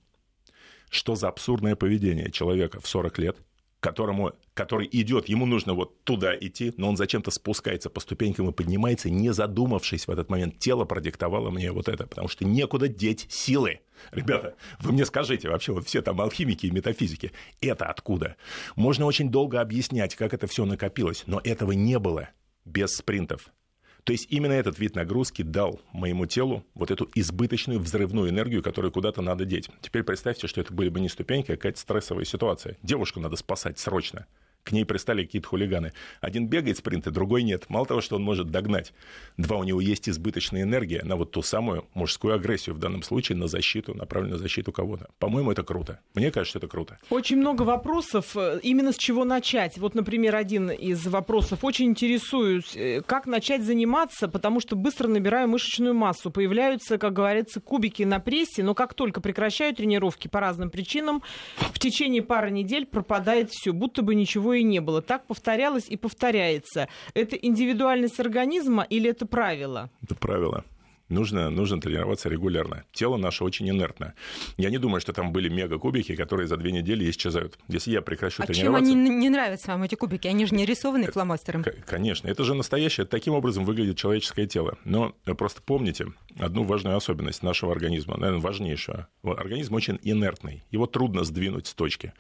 Что за абсурдное поведение человека в 40 лет, которому, который идет, ему нужно вот туда идти, но он зачем-то спускается по ступенькам и поднимается, не задумавшись в этот момент. Тело продиктовало мне вот это, потому что некуда деть силы. Ребята, вы мне скажите, вообще вот все там алхимики и метафизики, это откуда? Можно очень долго объяснять, как это все накопилось, но этого не было без спринтов. То есть именно этот вид нагрузки дал моему телу вот эту избыточную взрывную энергию, которую куда-то надо деть. Теперь представьте, что это были бы не ступеньки, а какая-то стрессовая ситуация. Девушку надо спасать срочно к ней пристали какие-то хулиганы. Один бегает спринты, другой нет. Мало того, что он может догнать, два, у него есть избыточная энергия на вот ту самую мужскую агрессию в данном случае, на защиту, направленную на защиту кого-то. По-моему, это круто. Мне кажется, это круто. Очень много вопросов. Э, именно с чего начать? Вот, например, один из вопросов. Очень интересуюсь, э, как начать заниматься, потому что быстро набираю мышечную массу. Появляются, как говорится, кубики на прессе, но как только прекращаю тренировки по разным причинам, в течение пары недель пропадает все, будто бы ничего и не было. Так повторялось и повторяется. Это индивидуальность организма или это правило? Это правило. Нужно, нужно тренироваться регулярно. Тело наше очень инертно. Я не думаю, что там были мега-кубики, которые за две недели исчезают. Если я прекращу а тренироваться... чем они не нравятся вам, эти кубики? Они же не рисованы э, фломастером. Конечно. Это же настоящее. Таким образом выглядит человеческое тело. Но просто помните одну важную особенность нашего организма, наверное, важнейшую. Организм очень инертный. Его трудно сдвинуть с точки.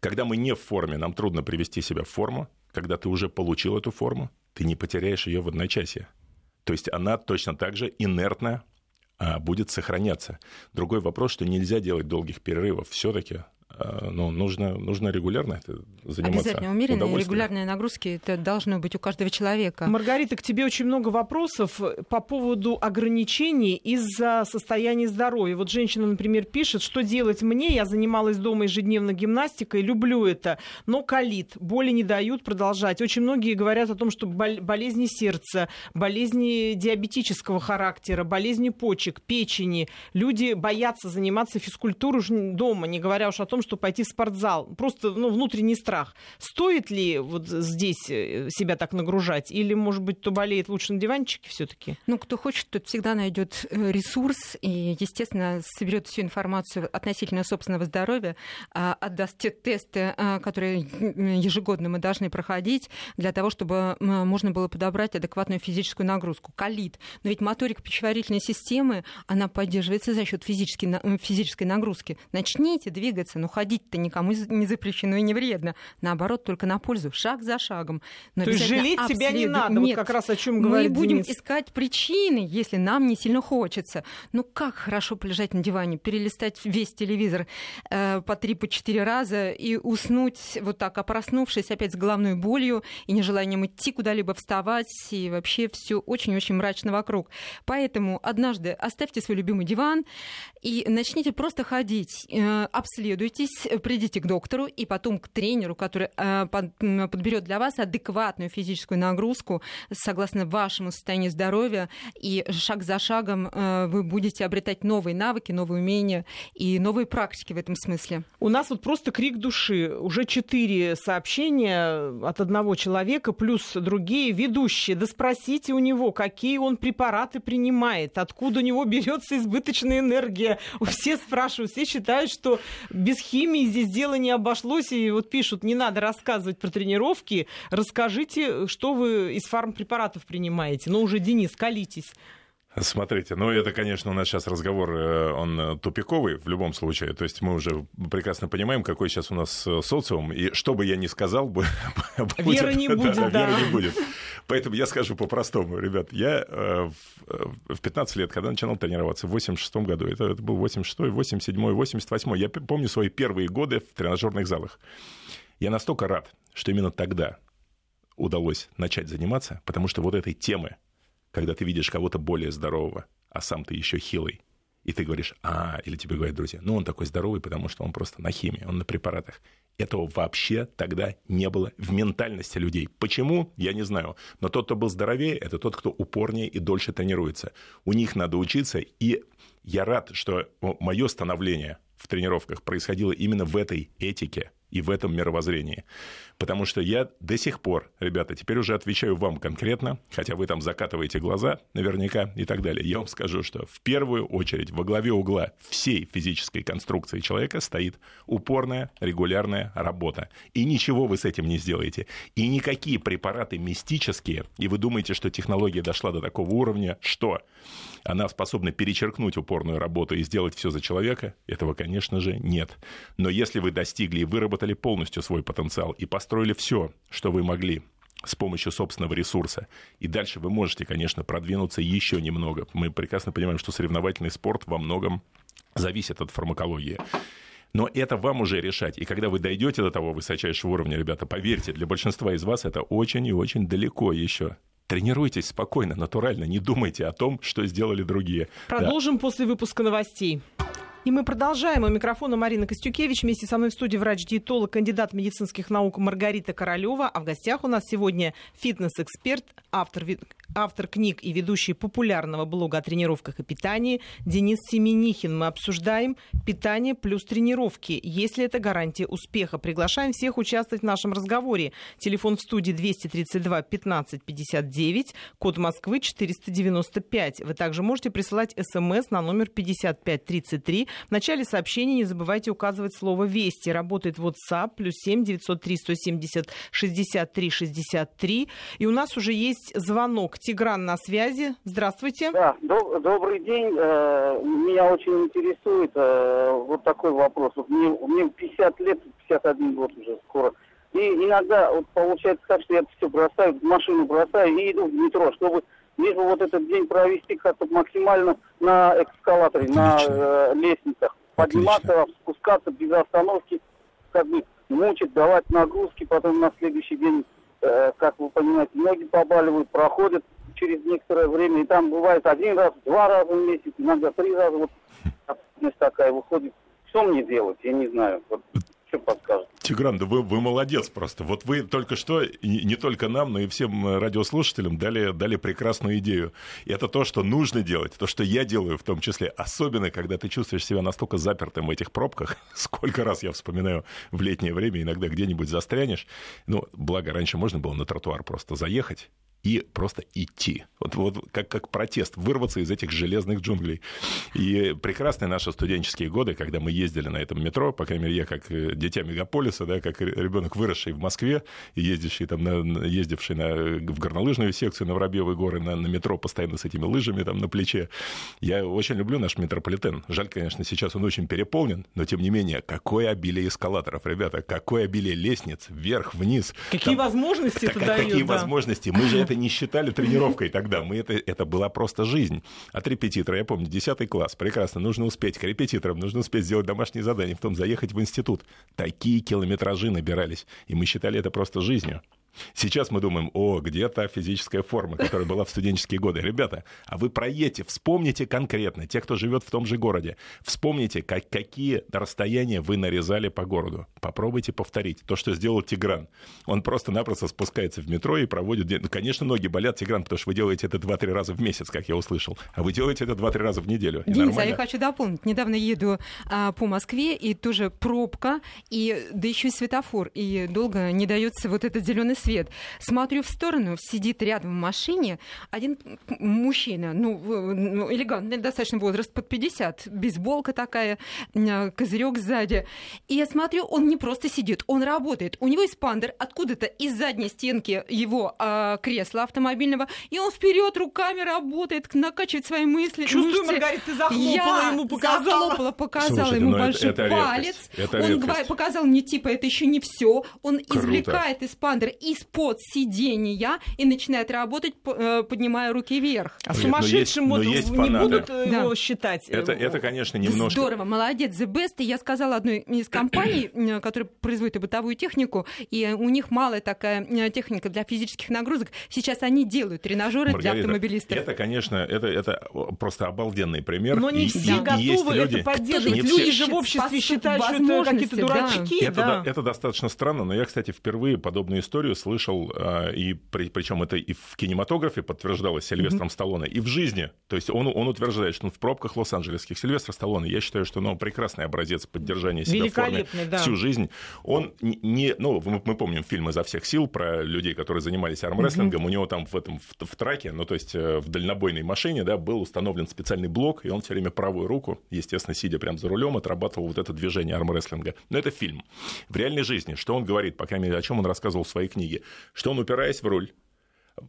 Когда мы не в форме, нам трудно привести себя в форму. Когда ты уже получил эту форму, ты не потеряешь ее в одночасье. То есть она точно так же инертно а, будет сохраняться. Другой вопрос, что нельзя делать долгих перерывов. Все-таки а, ну, нужно, нужно регулярно это заниматься. Обязательно умеренные регулярные нагрузки это должно быть у каждого человека. Маргарита, к тебе очень много вопросов по поводу ограничений из-за состояния здоровья. Вот женщина, например, пишет, что делать мне? Я занималась дома ежедневно гимнастикой, люблю это, но калит, боли не дают продолжать. Очень многие говорят о том, что болезни сердца, болезни диабетического характера, болезни почек, печени. Люди боятся заниматься физкультурой дома, не говоря уж о том, что пойти в спортзал. Просто ну, внутренний страх. Стоит ли вот здесь э, себя так нагружать? Или, может быть, кто болеет лучше на диванчике все-таки? Ну, кто хочет, тот всегда найдет э, ресурс и, естественно, соберет всю информацию относительно собственного здоровья, а, отдаст те тесты, а, которые ежегодно мы должны проходить для того, чтобы можно было подобрать адекватную физическую нагрузку. Калит. Но ведь моторика пищеварительной системы, она поддерживается за счет физической, физической нагрузки. Начните двигаться, но ходить-то никому не запрещено и не вредно. Наоборот, только на пользу, шаг за шагом. Но То есть жалеть себя не надо, Нет, вот как раз о чем говорит Мы будем Денис. искать причины, если нам не сильно хочется. Ну как хорошо полежать на диване, перелистать весь телевизор э, по три, по четыре раза и уснуть вот так, а проснувшись опять с головной болью и нежеланием идти куда-либо вставать, и вообще все очень-очень мрачно вокруг. Поэтому однажды оставьте свой любимый диван и начните просто ходить, э, обследуйтесь, придите к доктору и потом к тренеру, который э, подберет для вас адекватную физическую нагрузку согласно вашему состоянию здоровья, и шаг за шагом э, вы будете обретать новые навыки, новые умения и новые практики в этом смысле. У нас вот просто крик души. Уже четыре сообщения от одного человека, плюс другие ведущие. Да спросите у него, какие он препараты принимает, откуда у него берется избыточная энергия. Все спрашивают, все считают, что без химии здесь дело не обошлось. И вот пишут, не надо рассказывать про тренировки, расскажите, что вы из фармпрепаратов принимаете. Ну уже, Денис, колитесь. Смотрите, ну это, конечно, у нас сейчас разговор, э, он э, тупиковый в любом случае. То есть мы уже прекрасно понимаем, какой сейчас у нас э, социум. И что бы я ни сказал, будет, веры не будет, да, да. Веры не будет. Поэтому я скажу по-простому, ребят. Я в 15 лет, когда начинал тренироваться, в 86 году, это, это был 86 87 88 я помню свои первые годы в тренажерных залах. Я настолько рад, что именно тогда удалось начать заниматься, потому что вот этой темы когда ты видишь кого-то более здорового, а сам ты еще хилый, и ты говоришь, а, или тебе говорят друзья, ну он такой здоровый, потому что он просто на химии, он на препаратах. Этого вообще тогда не было в ментальности людей. Почему? Я не знаю. Но тот, кто был здоровее, это тот, кто упорнее и дольше тренируется. У них надо учиться, и я рад, что мое становление в тренировках происходило именно в этой этике и в этом мировоззрении. Потому что я до сих пор, ребята, теперь уже отвечаю вам конкретно, хотя вы там закатываете глаза наверняка и так далее. Я вам скажу, что в первую очередь во главе угла всей физической конструкции человека стоит упорная, регулярная работа. И ничего вы с этим не сделаете. И никакие препараты мистические, и вы думаете, что технология дошла до такого уровня, что она способна перечеркнуть упорную работу и сделать все за человека, этого, конечно же, нет. Но если вы достигли и выработали полностью свой потенциал и построили все, что вы могли с помощью собственного ресурса. И дальше вы можете, конечно, продвинуться еще немного. Мы прекрасно понимаем, что соревновательный спорт во многом зависит от фармакологии. Но это вам уже решать. И когда вы дойдете до того высочайшего уровня, ребята, поверьте, для большинства из вас это очень и очень далеко еще. Тренируйтесь спокойно, натурально, не думайте о том, что сделали другие. Продолжим да. после выпуска новостей. И мы продолжаем. У микрофона Марина Костюкевич. Вместе со мной в студии врач-диетолог, кандидат медицинских наук Маргарита Королева. А в гостях у нас сегодня фитнес-эксперт, автор, автор книг и ведущий популярного блога о тренировках и питании Денис Семенихин. Мы обсуждаем питание плюс тренировки. Если это гарантия успеха. Приглашаем всех участвовать в нашем разговоре. Телефон в студии 232 15 59, код Москвы 495. Вы также можете присылать смс на номер 5533 в начале сообщения не забывайте указывать слово «Вести». Работает WhatsApp, плюс 7 903 170 63 63. И у нас уже есть звонок. Тигран на связи. Здравствуйте. Да, доб- добрый день. Э, меня очень интересует э, вот такой вопрос. Вот мне, мне 50 лет, 51 год уже скоро. И иногда вот получается так, что я все бросаю, машину бросаю и иду в метро, чтобы лишь бы вот этот день провести как-то максимально на эскалаторе, Отлично. на э, лестницах. Подниматься, Отлично. спускаться без остановки. как бы мучить, давать нагрузки, потом на следующий день, как вы понимаете, ноги побаливают, проходят через некоторое время, и там бывает один раз, два раза в месяц, иногда три раза, вот такая выходит. Что мне делать, я не знаю. Вот что подскажете? Тигран, да вы, вы молодец просто. Вот вы только что, не только нам, но и всем радиослушателям дали, дали прекрасную идею. И это то, что нужно делать, то, что я делаю в том числе. Особенно, когда ты чувствуешь себя настолько запертым в этих пробках. Сколько раз я вспоминаю в летнее время, иногда где-нибудь застрянешь. Ну, благо, раньше можно было на тротуар просто заехать и просто идти. Вот, вот как, как протест, вырваться из этих железных джунглей. И прекрасные наши студенческие годы, когда мы ездили на этом метро, по крайней мере, я как э, дитя мегаполиса, да, как ребенок, выросший в Москве, ездивший, там, на, ездивший на, в горнолыжную секцию на Воробьевой горы, на, на метро постоянно с этими лыжами там на плече. Я очень люблю наш метрополитен. Жаль, конечно, сейчас он очень переполнен, но тем не менее, какое обилие эскалаторов, ребята, какое обилие лестниц, вверх, вниз. Какие там, возможности это дает, Какие да. возможности. Мы же это не считали тренировкой тогда. Мы это, это была просто жизнь. От репетитора, я помню, 10 класс, прекрасно, нужно успеть к репетиторам, нужно успеть сделать домашние задания, потом заехать в институт. Такие километражи набирались, и мы считали это просто жизнью. Сейчас мы думаем, о, где та физическая форма, которая была в студенческие годы. Ребята, а вы проедьте, вспомните конкретно, те, кто живет в том же городе, вспомните, как, какие расстояния вы нарезали по городу. Попробуйте повторить то, что сделал Тигран. Он просто-напросто спускается в метро и проводит... Ну, конечно, ноги болят, Тигран, потому что вы делаете это 2-3 раза в месяц, как я услышал. А вы делаете это 2-3 раза в неделю. Денис, нормально. а я хочу дополнить. Недавно еду а, по Москве, и тоже пробка, и да еще и светофор, и долго не дается вот этот зеленый свет свет. Смотрю в сторону, сидит рядом в машине один мужчина, ну, ну элегантный достаточно возраст, под 50, бейсболка такая, а, козырек сзади. И я смотрю, он не просто сидит, он работает. У него эспандер откуда-то из задней стенки его э, кресла автомобильного, и он вперед руками работает, накачивает свои мысли. Чувствую, мышцы. Маргарита, ты захлопала я ему, показала. захлопала, показала Слушайте, ему большой это, это палец. Это он редкость. показал мне, типа, это еще не все. Он Круто. извлекает эспандер из из-под сидения и начинает работать, э, поднимая руки вверх. А сумасшедшим вот не фанаты. будут э, его да. считать. Это, это, конечно, немножко... Здорово, молодец, The Best. И я сказала одной из компаний, которая производит бытовую технику, и у них малая такая техника для физических нагрузок. Сейчас они делают тренажеры для автомобилистов. Это, конечно, это, это просто обалденный пример. Но не и, все и, готовы и это поддерживать. Люди же в обществе считают, что это какие-то дурачки. Да. Это, это достаточно странно, но я, кстати, впервые подобную историю слышал, а, и при, причем это и в кинематографе подтверждалось Сильвестром mm-hmm. Сталлоне, и в жизни. То есть он, он утверждает, что он в пробках Лос-Анджелесских Сильвестр Сталлоне, я считаю, что он прекрасный образец поддержания себя в форме да. всю жизнь. Он не, ну, мы, мы помним фильм «Изо всех сил» про людей, которые занимались армрестлингом, mm-hmm. у него там в этом, в, в траке, ну, то есть э, в дальнобойной машине, да, был установлен специальный блок, и он все время правую руку, естественно, сидя прямо за рулем, отрабатывал вот это движение армрестлинга. Но это фильм. В реальной жизни, что он говорит, по крайней мере, о чем он рассказывал в своей книге, что он, упираясь в руль,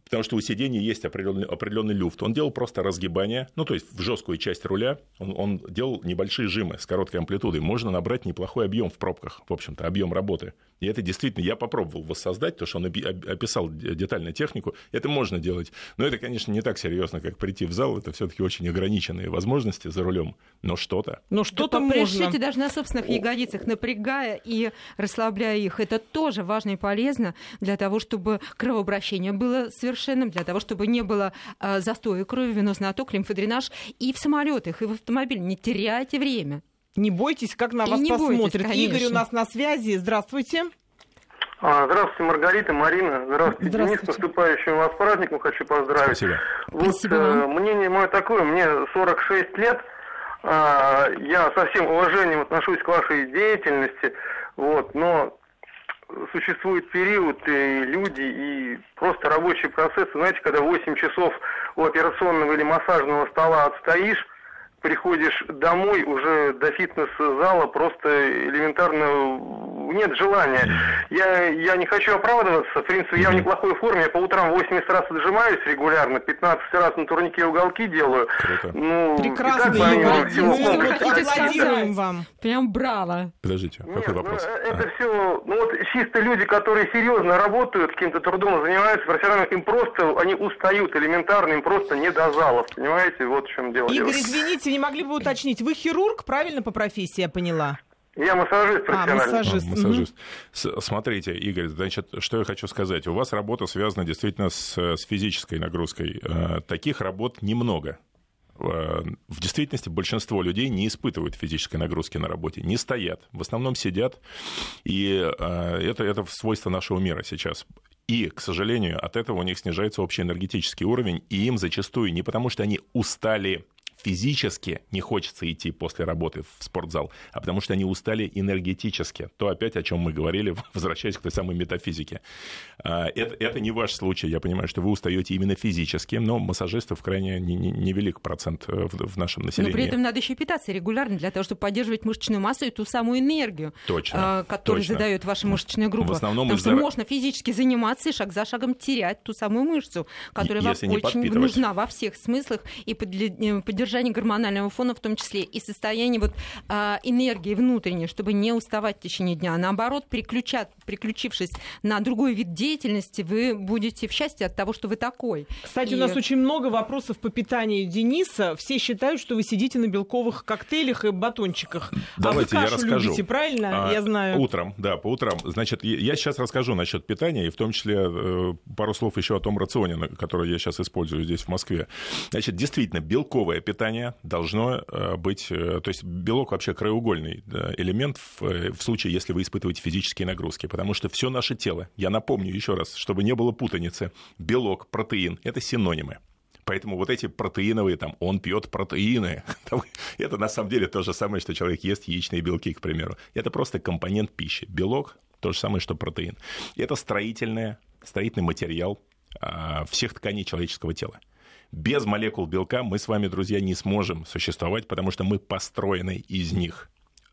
потому что у сидения есть определенный, определенный люфт. Он делал просто разгибание, ну, то есть в жесткую часть руля он, он делал небольшие жимы с короткой амплитудой. Можно набрать неплохой объем в пробках, в общем-то, объем работы. И это действительно, я попробовал воссоздать, то, что он описал детально технику, это можно делать. Но это, конечно, не так серьезно, как прийти в зал, это все-таки очень ограниченные возможности за рулем, но что-то. Но что-то можно. Пришите даже на собственных ягодицах, напрягая и расслабляя их. Это тоже важно и полезно для того, чтобы кровообращение было совершенным, для того, чтобы не было а, застоя крови, венозный отток, лимфодренаж и в самолетах, и в автомобиле. Не теряйте время. Не бойтесь, как на и вас посмотрят. Бойтесь, Игорь у нас на связи. Здравствуйте. А, здравствуйте, Маргарита, Марина. Здравствуйте, Здравствуйте. Денис. С наступающим вас праздником хочу поздравить. Спасибо. Вот Спасибо э, мнение мое такое. Мне 46 лет. Э, я со всем уважением отношусь к вашей деятельности. Вот, но существует период, и люди, и просто рабочий процесс. Знаете, когда 8 часов у операционного или массажного стола отстоишь, приходишь домой уже до фитнес-зала просто элементарно нет желания. Я, я не хочу оправдываться, в принципе, я в неплохой форме, я по утрам 80 раз отжимаюсь регулярно, 15 раз на турнике уголки делаю. Ну, Прекрасно, Игорь, аплодируем вам. Прям браво. Подождите, какой нет, вопрос? Ну, это а. все, ну вот чисто люди, которые серьезно работают, каким-то трудом занимаются, профессионально, им просто, они устают элементарно, им просто не до залов, понимаете, вот в чем дело. Игорь, извините, не могли бы уточнить, вы хирург, правильно, по профессии, я поняла? Я массажист А, профессиональный. массажист. А, массажист. С- Смотрите, Игорь, значит, что я хочу сказать. У вас работа связана действительно с, с физической нагрузкой. Э, Таких работ немного. Э, В действительности большинство людей не испытывают физической нагрузки на работе, не стоят, в основном сидят, и э, это, это свойство нашего мира сейчас. И, к сожалению, от этого у них снижается общий энергетический уровень, и им зачастую не потому, что они устали физически не хочется идти после работы в спортзал, а потому что они устали энергетически. То опять, о чем мы говорили, возвращаясь к той самой метафизике. А, Это, это не ваш случай. Я понимаю, что вы устаете именно физически, но массажистов крайне не- не- невелик процент э, в, в нашем Но населении. при этом надо еще питаться регулярно для того, чтобы поддерживать мышечную массу и ту самую энергию, Точно, а, которую точно. задает ваша мышечная группа. В основном Потому что из-за- можно физически заниматься и шаг за шагом терять ту самую мышцу, которая вам если не очень нужна во всех смыслах и э, поддержание гормонального фона в том числе, и состояние вот, а, энергии внутренней, чтобы не уставать в течение дня. Наоборот, переключат, переключившись на другой вид деятельности, вы будете в счастье от того, что вы такой. Кстати, И- у нас очень много вопросов по питанию Дениса. Все считают, что вы сидите на белковых коктейлях и батончиках. Давайте а вы я кашу расскажу. любите, правильно? А, Я знаю. Утром, да, по утрам. Значит, я- я сейчас расскажу насчет питания, и в том числе э, пару слов еще о том рационе, который я сейчас использую здесь, в Москве. Значит, действительно, белковое питание должно э, быть... э, То есть белок вообще краеугольный элемент в, э, в случае, если вы испытываете физические нагрузки, потому что все наше тело, я напомню еще раз, чтобы не было путаницы, белок, протеин – это синонимы. Поэтому вот эти протеиновые, там, он пьет протеины, это на самом деле то же самое, что человек ест яичные белки, к примеру. Это просто компонент пищи. Белок – то же самое, что протеин. Это строительное, строительный материал а, всех тканей человеческого тела. Без молекул белка мы с вами, друзья, не сможем существовать, потому что мы построены из них.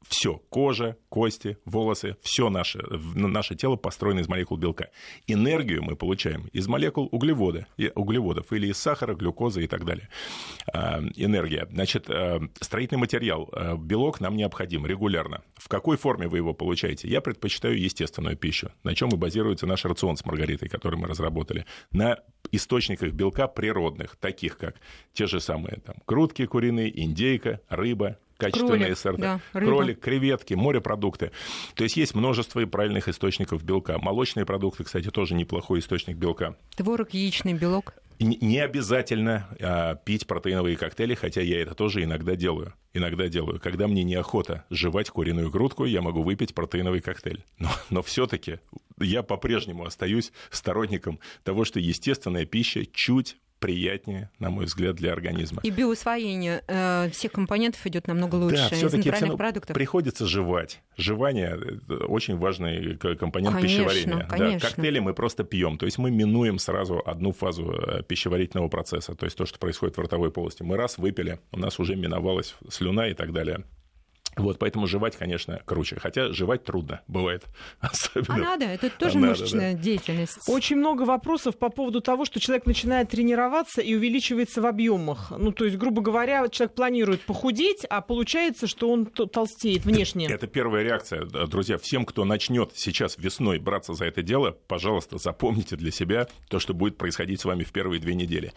Все, кожа, кости, волосы, все наше, наше тело построено из молекул белка. Энергию мы получаем из молекул углевода, углеводов или из сахара, глюкозы и так далее. А, Энергия. Значит, а, строительный материал, а, белок нам необходим регулярно. В какой форме вы его получаете? Я предпочитаю естественную пищу, на чем и базируется наш рацион с Маргаритой, который мы разработали. На источниках белка природных, таких как те же самые там, грудки куриные, индейка, рыба, качественные Кролик, сорта. да, рыба. Кролик, креветки, морепродукты. То есть есть множество правильных источников белка. Молочные продукты, кстати, тоже неплохой источник белка. Творог, яичный белок. Не обязательно а, пить протеиновые коктейли, хотя я это тоже иногда делаю. Иногда делаю. Когда мне неохота жевать куриную грудку, я могу выпить протеиновый коктейль. Но, но все-таки я по-прежнему остаюсь сторонником того, что естественная пища чуть приятнее, на мой взгляд, для организма. И биоусвоение э, всех компонентов идет намного лучше Да, из натуральных продуктов. приходится жевать. Жевание – очень важный к- компонент Конечно, пищеварения. Да, конечно. коктейли мы просто пьем. То есть мы минуем сразу одну фазу э, пищеварительного процесса, то есть то, что происходит в ротовой полости. Мы раз выпили, у нас уже миновалась слюна и так далее. Вот, поэтому жевать, конечно, круче. Хотя жевать трудно, бывает. Особенно. А надо, это тоже А надо, мышечная деятельность. Очень много вопросов по поводу того, что человек начинает тренироваться и увеличивается в объемах. Ну, то есть, грубо говоря, человек планирует похудеть, а получается, что он толстеет внешне. Это первая реакция. Да, Друзья, всем, кто начнет сейчас весной браться за это дело, пожалуйста, запомните для себя то, что будет происходить с вами в первые две недели.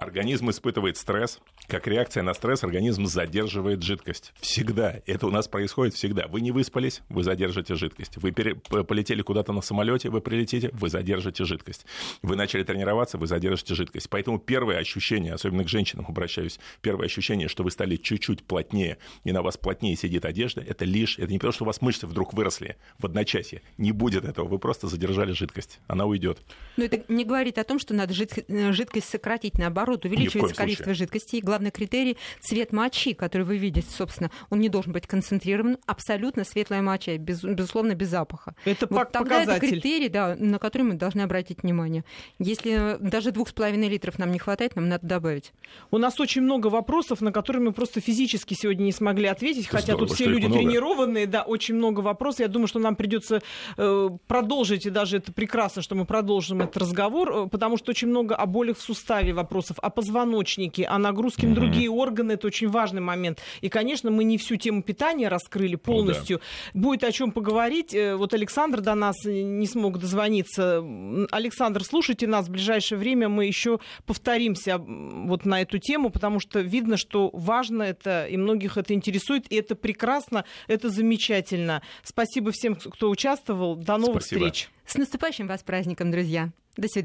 Организм испытывает стресс. Как реакция на стресс организм задерживает жидкость. Всегда. Это у нас происходит всегда. Вы не выспались, вы задержите жидкость. Вы пере- полетели куда-то на самолете, вы прилетите, вы задержите жидкость. Вы начали тренироваться, вы задержите жидкость. Поэтому первое ощущение, особенно к женщинам обращаюсь, первое ощущение, что вы стали чуть-чуть плотнее, и на вас плотнее сидит одежда, это лишь, это не потому, что у вас мышцы вдруг выросли в одночасье. Не будет этого. Вы просто задержали жидкость. Она уйдет. Но это не говорит о том, что надо э, жидкость сократить. Наоборот, коем увеличивается случае. количество жидкости. И главный критерий – цвет мочи, который вы видите, собственно. Он не должен быть концентрирован. Абсолютно светлая моча, без- безусловно, без запаха. Это Вот пак- тогда это показатель. критерий, да, на который мы должны обратить внимание. Если даже двух с половиной литров нам не хватает, нам надо добавить. У нас очень много вопросов, на которые мы просто физически сегодня не смогли ответить, хотя Здорово, тут все люди много. тренированные, да, очень много вопросов. Я думаю, что нам придется э, продолжить, и даже это прекрасно, что мы продолжим этот разговор, э, потому что очень много о болях в суставе вопросов. О позвоночнике, о нагрузке на другие органы. Это очень важный момент. И, конечно, мы не всю тему питания раскрыли полностью. Ну, Будет о чем поговорить. Э, Вот Александр до нас не смог дозвониться. Александр, слушайте нас. В ближайшее время мы еще повторимся вот на эту тему, потому что видно, что важно это, и многих это интересует, и это прекрасно, это замечательно. Спасибо всем, кто участвовал. До новых Спасибо. встреч. С наступающим вас праздником, друзья. До свидания.